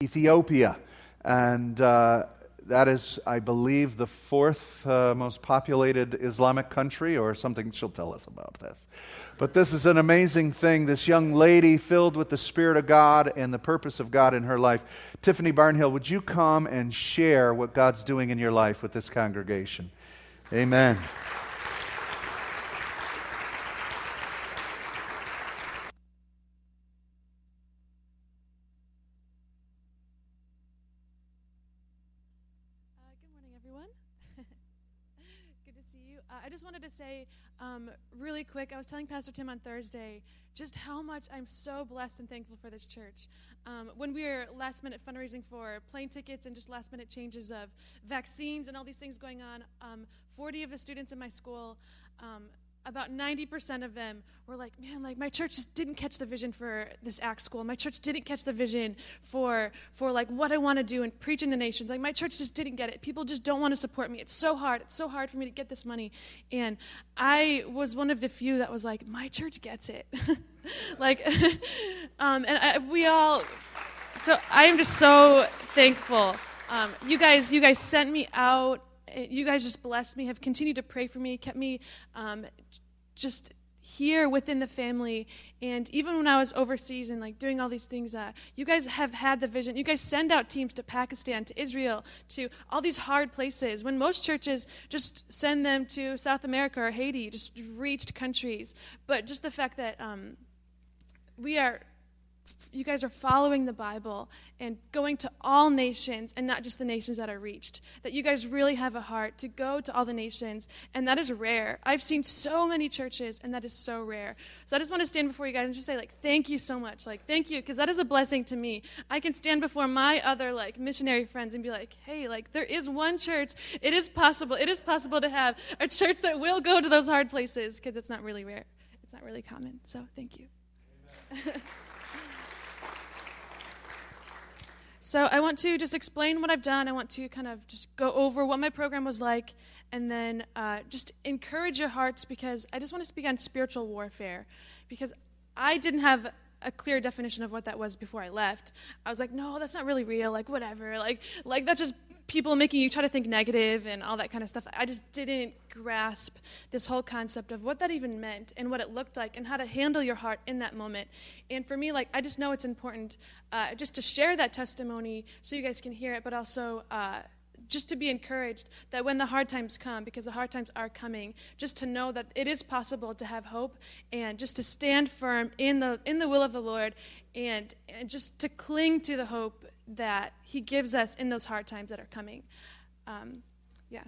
Ethiopia. And uh, that is, I believe, the fourth uh, most populated Islamic country, or something. She'll tell us about this. But this is an amazing thing. This young lady filled with the Spirit of God and the purpose of God in her life. Tiffany Barnhill, would you come and share what God's doing in your life with this congregation? Amen. To say um, really quick I was telling Pastor Tim on Thursday just how much I'm so blessed and thankful for this church. Um, when we were last minute fundraising for plane tickets and just last minute changes of vaccines and all these things going on, um, 40 of the students in my school um, about 90% of them were like, man, like my church just didn't catch the vision for this ACT school. My church didn't catch the vision for, for like what I want to do and preaching the nations. Like my church just didn't get it. People just don't want to support me. It's so hard. It's so hard for me to get this money. And I was one of the few that was like, my church gets it. like, um, and I, we all, so I am just so thankful. Um, you guys, you guys sent me out you guys just blessed me, have continued to pray for me, kept me um, just here within the family. And even when i was overseas and like doing all these things uh, you guys have had the vision. You guys send out teams to pakistan to israel to all these hard places. When most churches just send them to south america or haiti just reached countries. But just the fact that um, we are you guys are following the Bible and going to all nations and not just the nations that are reached. That you guys really have a heart to go to all the nations, and that is rare. I've seen so many churches, and that is so rare. So I just want to stand before you guys and just say, like, thank you so much. Like, thank you, because that is a blessing to me. I can stand before my other, like, missionary friends and be like, hey, like, there is one church. It is possible. It is possible to have a church that will go to those hard places, because it's not really rare. It's not really common. So thank you. So I want to just explain what I've done. I want to kind of just go over what my program was like and then uh, just encourage your hearts because I just want to speak on spiritual warfare because I didn't have a clear definition of what that was before I left. I was like, no, that's not really real. Like, whatever. Like, like that's just people making you try to think negative and all that kind of stuff. I just didn't grasp this whole concept of what that even meant and what it looked like and how to handle your heart in that moment. And for me, like, I just know it's important uh, just to share that testimony so you guys can hear it, but also. Uh, just to be encouraged that when the hard times come, because the hard times are coming, just to know that it is possible to have hope and just to stand firm in the in the will of the Lord and, and just to cling to the hope that He gives us in those hard times that are coming. Um, yeah.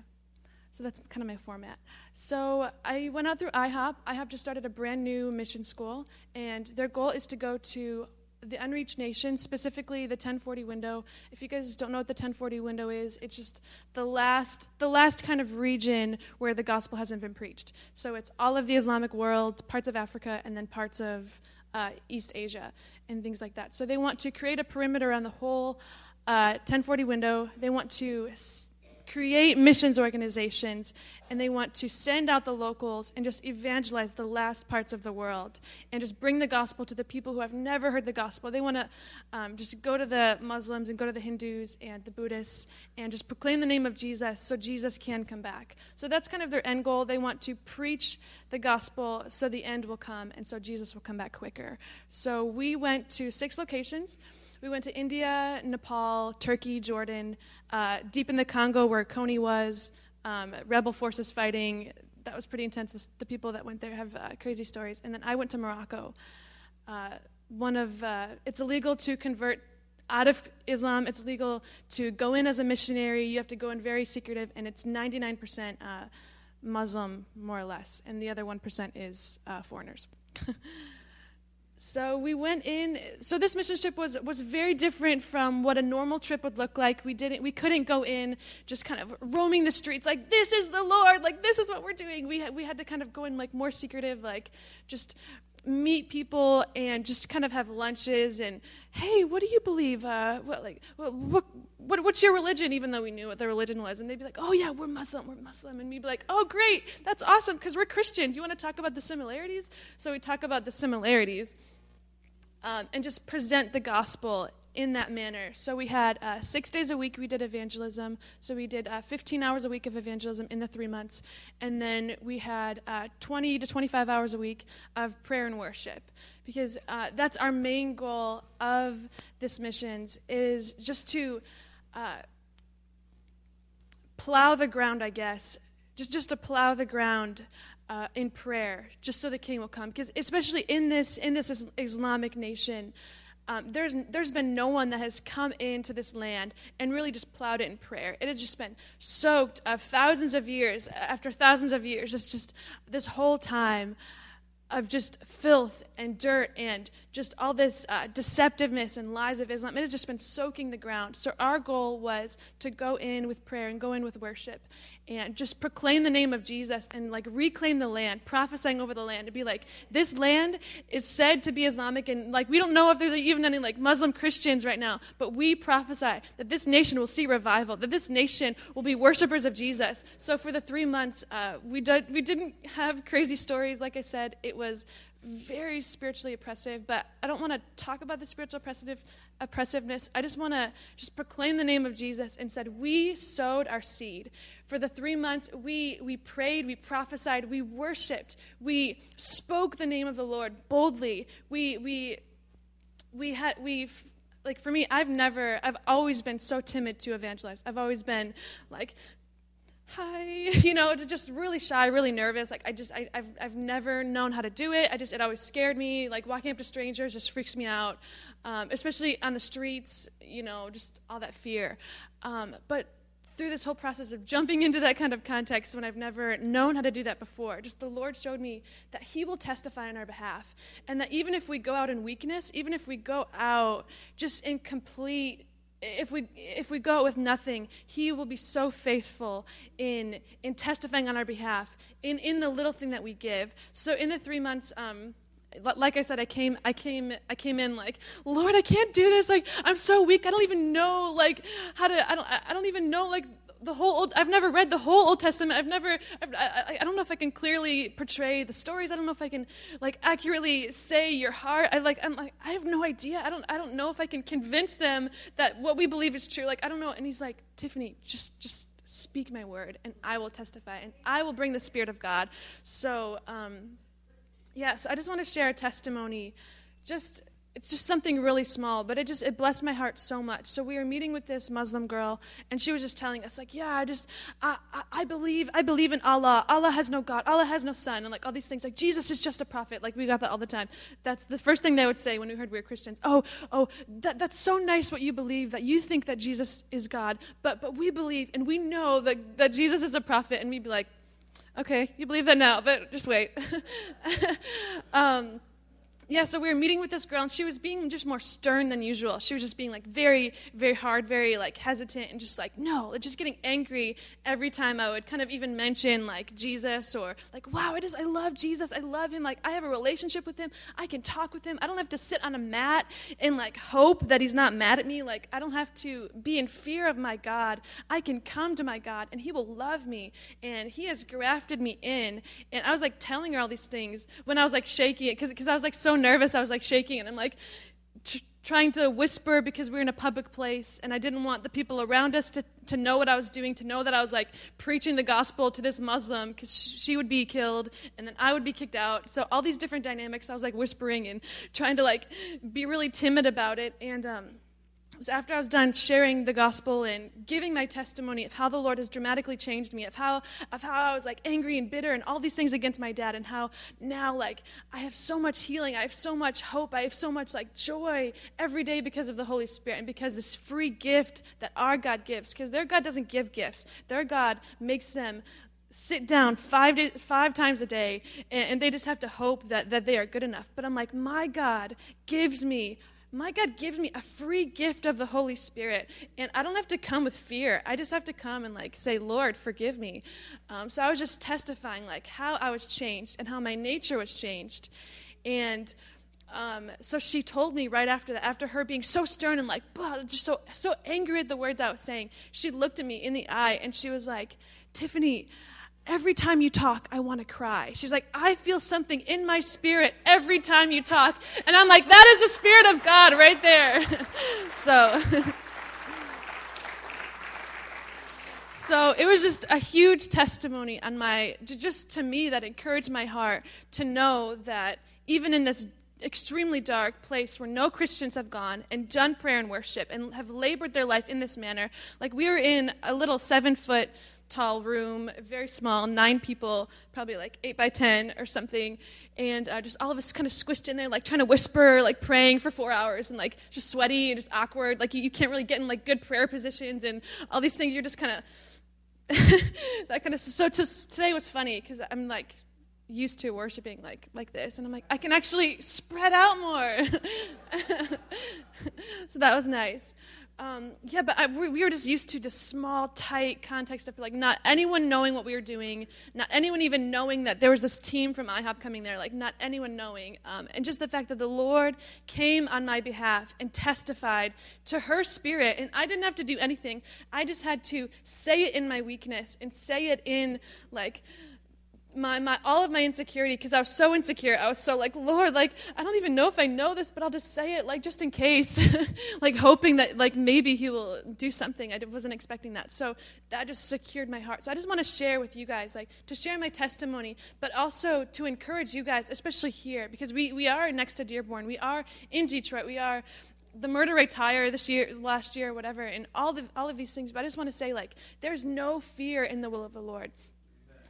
So that's kind of my format. So I went out through IHOP. IHOP just started a brand new mission school, and their goal is to go to the unreached nations, specifically the 1040 window. If you guys don't know what the 1040 window is, it's just the last, the last kind of region where the gospel hasn't been preached. So it's all of the Islamic world, parts of Africa, and then parts of uh, East Asia and things like that. So they want to create a perimeter around the whole uh, 1040 window. They want to create missions organizations and they want to send out the locals and just evangelize the last parts of the world and just bring the gospel to the people who have never heard the gospel. They want to um, just go to the Muslims and go to the Hindus and the Buddhists and just proclaim the name of Jesus so Jesus can come back. So that's kind of their end goal. They want to preach the gospel so the end will come and so Jesus will come back quicker. So we went to six locations. We went to India, Nepal, Turkey, Jordan, uh, deep in the Congo where Kony was, um, rebel forces fighting. That was pretty intense. The people that went there have uh, crazy stories. And then I went to Morocco. Uh, one of uh, it's illegal to convert out of Islam. It's illegal to go in as a missionary. You have to go in very secretive, and it's 99% uh, Muslim, more or less, and the other 1% is uh, foreigners. So we went in. So this mission trip was was very different from what a normal trip would look like. We didn't. We couldn't go in just kind of roaming the streets like this is the Lord, like this is what we're doing. We we had to kind of go in like more secretive, like just meet people and just kind of have lunches and hey, what do you believe? Uh, what like what, what what what's your religion? Even though we knew what their religion was, and they'd be like, oh yeah, we're Muslim, we're Muslim, and we'd be like, oh great, that's awesome because we're Christians. You want to talk about the similarities? So we talk about the similarities um, and just present the gospel in that manner. So we had uh, six days a week we did evangelism. So we did uh, 15 hours a week of evangelism in the three months. And then we had uh, 20 to 25 hours a week of prayer and worship. Because uh, that's our main goal of this missions is just to uh, plow the ground, I guess. Just, just to plow the ground uh, in prayer, just so the king will come. Because especially in this in this Islamic nation, um, there's there's been no one that has come into this land and really just plowed it in prayer. It has just been soaked of thousands of years after thousands of years. It's just this whole time of just filth and dirt and just all this uh, deceptiveness and lies of Islam. It has just been soaking the ground. So, our goal was to go in with prayer and go in with worship and just proclaim the name of Jesus and like reclaim the land, prophesying over the land to be like, this land is said to be Islamic, and like, we don't know if there's even any like Muslim Christians right now, but we prophesy that this nation will see revival, that this nation will be worshipers of Jesus. So, for the three months, uh, we, did, we didn't have crazy stories. Like I said, it was very spiritually oppressive, but I don't want to talk about the spiritual oppressive, oppressiveness. I just want to just proclaim the name of Jesus and said, We sowed our seed. For the three months, we, we prayed, we prophesied, we worshiped, we spoke the name of the Lord boldly. We, we, we had, we, like for me, I've never, I've always been so timid to evangelize. I've always been like, hi. You know just really shy really nervous. Like i just I, have I've never known how to do it. I just it always scared me. Like walking up to strangers just freaks me out um, especially on the streets you know just all that fear. Um, but through this whole process of jumping into that kind of context when I've never known how to do that before, just the Lord showed me that He will testify on our behalf. And that even if we go out in weakness, even if we go out just in complete if we if we go with nothing he will be so faithful in in testifying on our behalf in in the little thing that we give so in the three months um like I said, I came, I came, I came in like, Lord, I can't do this. Like, I'm so weak. I don't even know like how to. I don't. I don't even know like the whole old i've never read the whole old testament. I've never I've, I, I don't know if i can clearly portray the stories. I don't know if i can like accurately say your heart. I like i'm like i have no idea. I don't i don't know if i can convince them that what we believe is true. Like i don't know. And he's like tiffany just just speak my word and i will testify and i will bring the spirit of god. So um yeah so i just want to share a testimony just it's just something really small but it just it blessed my heart so much. So we were meeting with this muslim girl and she was just telling us like yeah i just I, I, I, believe i believe in allah. Allah has no god. Allah has no son and like all these things. Like jesus is just a prophet. Like we got that all the time. That's the first thing they would say when we heard we were christians. Oh oh that, that's so nice what you believe that you think that jesus is god but but we believe and we know that, that jesus is a prophet. And we'd be like okay you believe that now but just wait. Um, yeah, so we were meeting with this girl, and she was being just more stern than usual. She was just being like very, very hard, very like hesitant, and just like no, just getting angry every time I would kind of even mention like Jesus or like wow, I just I love Jesus, I love him, like I have a relationship with him, I can talk with him, I don't have to sit on a mat and like hope that he's not mad at me, like I don't have to be in fear of my God. I can come to my God, and He will love me, and He has grafted me in. And I was like telling her all these things when I was like shaking it because I was like so nervous. I was like shaking, and I'm like t- trying to whisper because we are in a public place, and I didn't want the people around us to, to know what I was doing, to know that I was like preaching the gospel to this Muslim because she would be killed, and then I would be kicked out. So all these different dynamics, I was like whispering and trying to like be really timid about it, and um, was after I was done sharing the gospel and giving my testimony of how the Lord has dramatically changed me, of how of how I was like angry and bitter and all these things against my dad, and how now like I have so much healing, I have so much hope, I have so much like joy every day because of the Holy Spirit and because this free gift that our God gives. Because their God doesn't give gifts, their God makes them sit down five, day, five times a day and, and, they just have to hope that, that they are good enough. But I'm like, my God gives me my God gives me a free gift of the Holy Spirit. And I don't have to come with fear. I just have to come and like say, Lord, forgive me. Um, so I was just testifying like how I was changed and how my nature was changed. And um, so she told me right after that, after her being so stern and like, just so so angry at the words I was saying, she looked at me in the eye and she was like, Tiffany, every time you talk, I want to cry. She's like, I feel something in my spirit every time you talk. And I'm like, that is the Spirit of God right there. so. so it was just a huge testimony on my just to me that encouraged my heart to know that even in this extremely dark place where no Christians have gone and done prayer and worship and have labored their life in this manner. Like we were in a little seven foot tall room, very small, nine people, probably like eight by ten or something, and uh, just all of us kind of squished in there, like trying to whisper, like praying for four hours, and like just sweaty and just awkward. Like you, you can't really get in like good prayer positions and all these things. You're just kind of that kind of. So to, today was funny because I'm like used to worshiping like like this and i'm like i can actually spread out more so that was nice um, yeah, but I, we were just used to this small, tight context of like not anyone knowing what we were doing, not anyone even knowing that there was this team from IHOP coming there, like not anyone knowing. Um, and just the fact that the Lord came on my behalf and testified to her spirit, and I didn't have to do anything. I just had to say it in my weakness and say it in like, my, my all of my insecurity because I was so insecure. I was so like, Lord, like I don't even know if I know this, but I'll just say it like just in case, like hoping that like maybe He will do something. I wasn't expecting that, so that just secured my heart. So I just want to share with you guys, like to share my testimony, but also to encourage you guys, especially here, because we we are next to Dearborn, we are in Detroit, we are the murder rate's higher this year, last year, whatever, and all the all of these things. But I just want to say, like, there's no fear in the will of the Lord.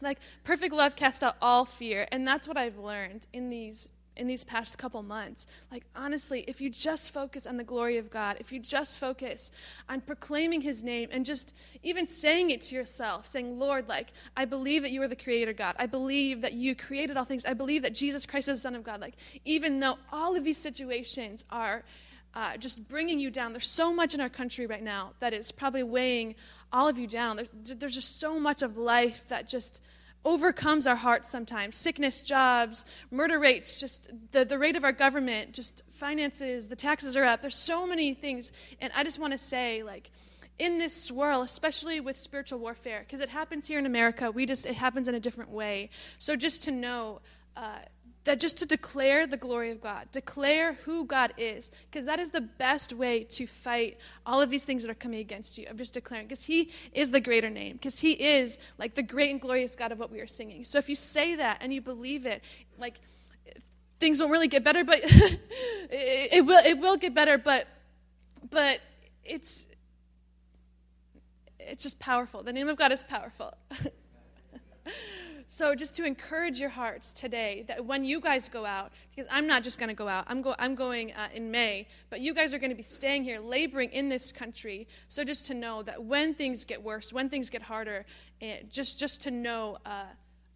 Like perfect love casts out all fear, and that's what I've learned in these in these past couple months. Like honestly, if you just focus on the glory of God, if you just focus on proclaiming his name and just even saying it to yourself, saying, "Lord, like I believe that you are the creator God. I believe that you created all things. I believe that Jesus Christ is the son of God." Like even though all of these situations are uh, just bringing you down. There's so much in our country right now that is probably weighing all of you down. There's, there's just so much of life that just overcomes our hearts sometimes sickness, jobs, murder rates, just the, the rate of our government, just finances, the taxes are up. There's so many things. And I just want to say, like, in this swirl, especially with spiritual warfare, because it happens here in America, we just, it happens in a different way. So just to know, uh, that just to declare the glory of God, declare who God is, because that is the best way to fight all of these things that are coming against you, of just declaring, because He is the greater name, because He is like the great and glorious God of what we are singing. So if you say that and you believe it, like things won't really get better, but it, it will it will get better, but but it's it's just powerful. The name of God is powerful. So, just to encourage your hearts today that when you guys go out, because I'm not just going to go out, I'm, go, I'm going uh, in May, but you guys are going to be staying here, laboring in this country. So, just to know that when things get worse, when things get harder, eh, just, just to know uh,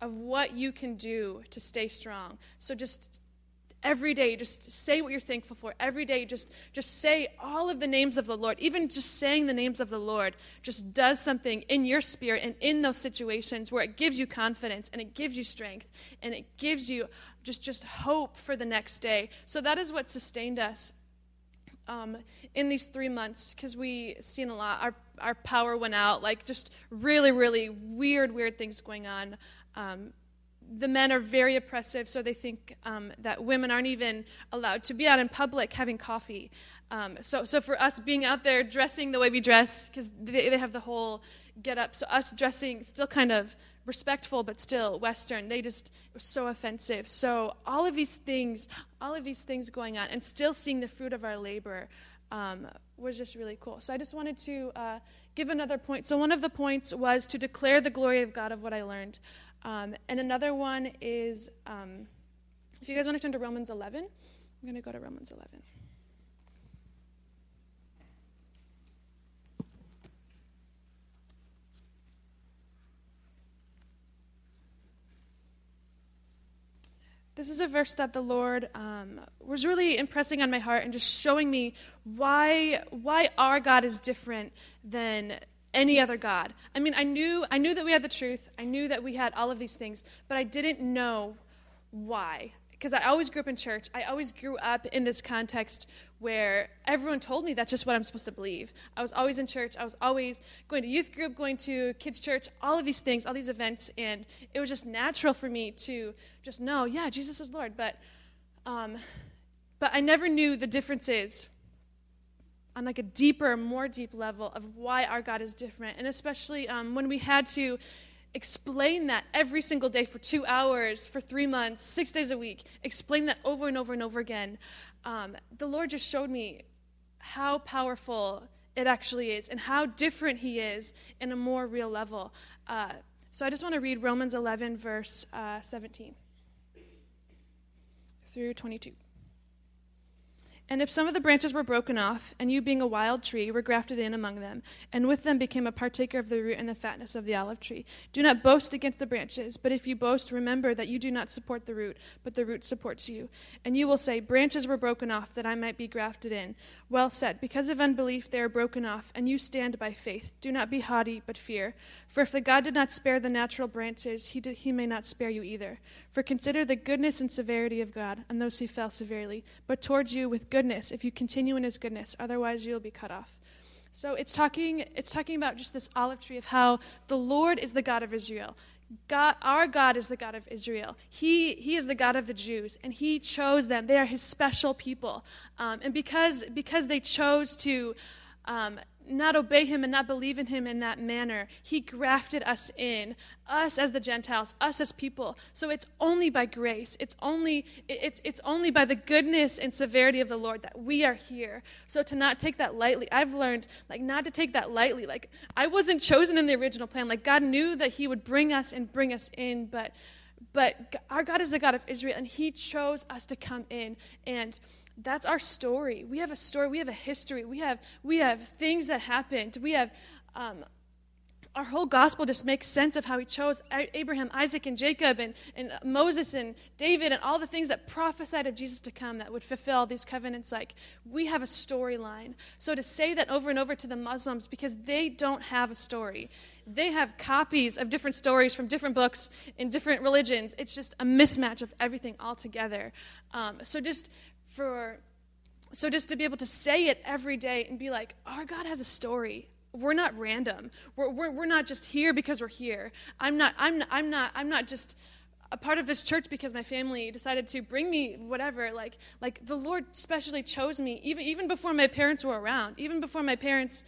of what you can do to stay strong. So, just every day just say what you're thankful for every day. Just just say all of the names of the lord. Even just saying the names of the lord just does something in your spirit and in those situations where it gives you confidence and it gives you strength and it gives you just just hope for the next day. So that is what sustained us um, in these three months because we seen a lot. Our our power went out like just really really weird weird things going on um, the men are very oppressive, so they think um, that women aren't even allowed to be out in public having coffee. Um, so, so for us being out there dressing the way we dress, because they, they have the whole get up, so us dressing still kind of respectful but still Western, they just were so offensive. So all of these things, all of these things going on, and still seeing the fruit of our labor um, was just really cool. So I just wanted to uh, give another point. So one of the points was to declare the glory of God of what I learned. Um, and another one is um, if you guys want to turn to Romans 11, I'm going to go to Romans 11. this is a verse that the Lord um, was really impressing on my heart and just showing me why why our God is different than any other God. I mean, I knew, I knew that we had the truth. I knew that we had all of these things, but I didn't know why. Because I always grew up in church. I always grew up in this context where everyone told me that's just what I'm supposed to believe. I was always in church. I was always going to youth group, going to kids' church, all of these things, all these events, and it was just natural for me to just know, yeah, Jesus is Lord. But, um, but I never knew the differences on like a deeper, more deep level of why our God is different, and especially um, when we had to explain that every single day for two hours, for three months, six days a week, explain that over and over and over again. Um, the Lord just showed me how powerful it actually is and how different He is in a more real level. Uh, so I just want to read Romans 11, verse uh, 17 through 22. And if some of the branches were broken off, and you being a wild tree were grafted in among them, and with them became a partaker of the root and the fatness of the olive tree, do not boast against the branches, but if you boast, remember that you do not support the root, but the root supports you. And you will say, Branches were broken off, that I might be grafted in. Well said, because of unbelief they are broken off, and you stand by faith. Do not be haughty, but fear. For if the God did not spare the natural branches, he, did, he may not spare you either. For consider the goodness and severity of God, and those who fell severely, but towards you with goodness, if you continue in his goodness, otherwise you'll be cut off. So it's talking, it's talking about just this olive tree of how the Lord is the God of Israel. God, our God is the God of Israel. He, he is the God of the Jews, and He chose them. They are His special people. Um, and because, because they chose to um, not obey him and not believe in him in that manner. He grafted us in, us as the Gentiles, us as people. So it's only by grace. It's only it's it's only by the goodness and severity of the Lord that we are here. So to not take that lightly. I've learned like not to take that lightly. Like I wasn't chosen in the original plan. Like God knew that he would bring us and bring us in, but but our God is the God of Israel and he chose us to come in and that's our story. We have a story. We have a history. We have we have things that happened. We have um, our whole gospel just makes sense of how he chose Abraham, Isaac, and Jacob, and, and Moses, and David, and all the things that prophesied of Jesus to come that would fulfill these covenants. Like, we have a storyline. So, to say that over and over to the Muslims, because they don't have a story, they have copies of different stories from different books in different religions. It's just a mismatch of everything altogether. Um, so, just for so just to be able to say it every day and be like our god has a story. We're not random. We're, we're, we're not just here because we're here. I'm not i'm i'm not i'm not just a part of this church because my family decided to bring me whatever. Like like the lord specially chose me even even before my parents were around even before my parents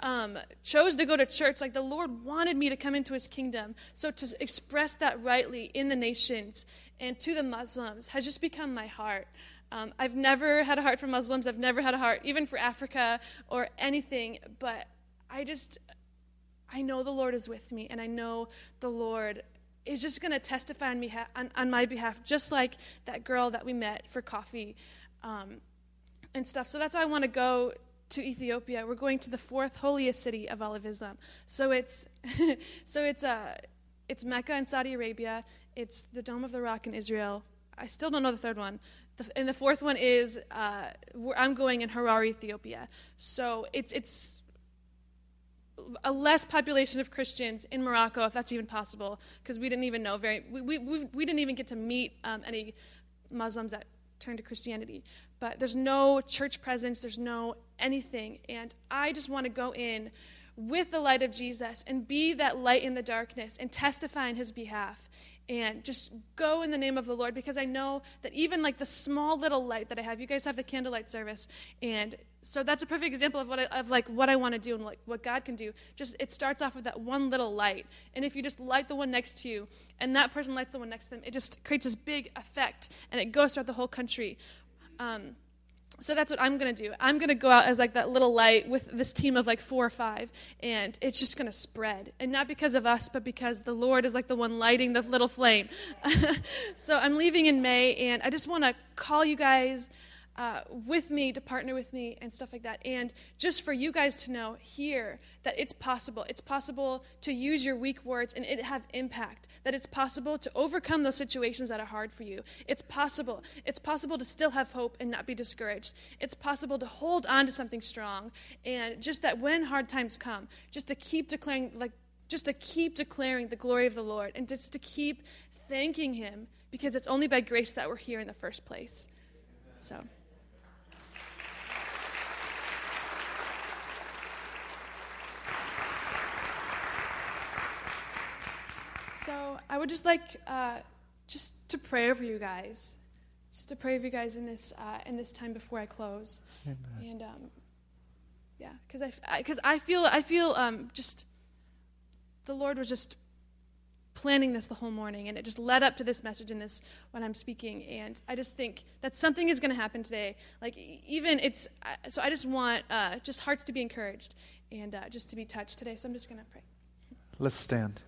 um, chose to go to church like the lord wanted me to come into his kingdom. So to express that rightly in the nations and to the muslims has just become my heart um, I've never had a heart for Muslims. I've never had a heart even for Africa or anything. But I just, I know the Lord is with me, and I know the Lord is just going to testify on, me, on, on, my behalf, just like that girl that we met for coffee um, and stuff. So that's why I want to go to Ethiopia. We're going to the fourth holiest city of all of Islam. So it's, so it's, uh, it's Mecca in Saudi Arabia. It's the Dome of the Rock in Israel. I still don't know the third one. The, and the fourth one is uh, I'm going in Harar, Ethiopia. So it's it's a less population of Christians in Morocco, if that's even possible, because we didn't even know very we, we, we, didn't even get to meet um, any Muslims that turned to Christianity. But there's no church presence, there's no anything, and I just want to go in with the light of Jesus and be that light in the darkness and testify on His behalf and just go in the name of the Lord because I know that even like the small little light that I have, you guys have the candlelight service, and so that's a perfect example of what I, of like what I want to do and like what God can do. Just it starts off with that one little light, and if you just light the one next to you, and that person lights the one next to them, it just creates this big effect, and it goes throughout the whole country. Um, so that's what I'm going to do. I'm going to go out as like that little light with this team of like four or five, and it's just going to spread. And not because of us, but because the Lord is like the one lighting the little flame. so I'm leaving in May, and I just want to call you guys uh, with me to partner with me and stuff like that. And just for you guys to know here that it's possible. It's possible to use your weak words and it have impact. That it's possible to overcome those situations that are hard for you. It's possible. It's possible to still have hope and not be discouraged. It's possible to hold on to something strong. And just that when hard times come, just to keep declaring, like, just to keep declaring the glory of the Lord and just to keep thanking Him because it's only by grace that we're here in the first place. So. So I would just like uh, just to pray over you guys, just to pray over you guys in this uh, in this time before I close, and um, yeah, because I because I, I, feel I feel um, just the Lord was just planning this the whole morning, and it just led up to this message and this when I'm speaking, and I just think that something is going to happen today. Like even it's so I just want uh, just hearts to be encouraged and uh, just to be touched today. So I'm just going to pray. Let's stand.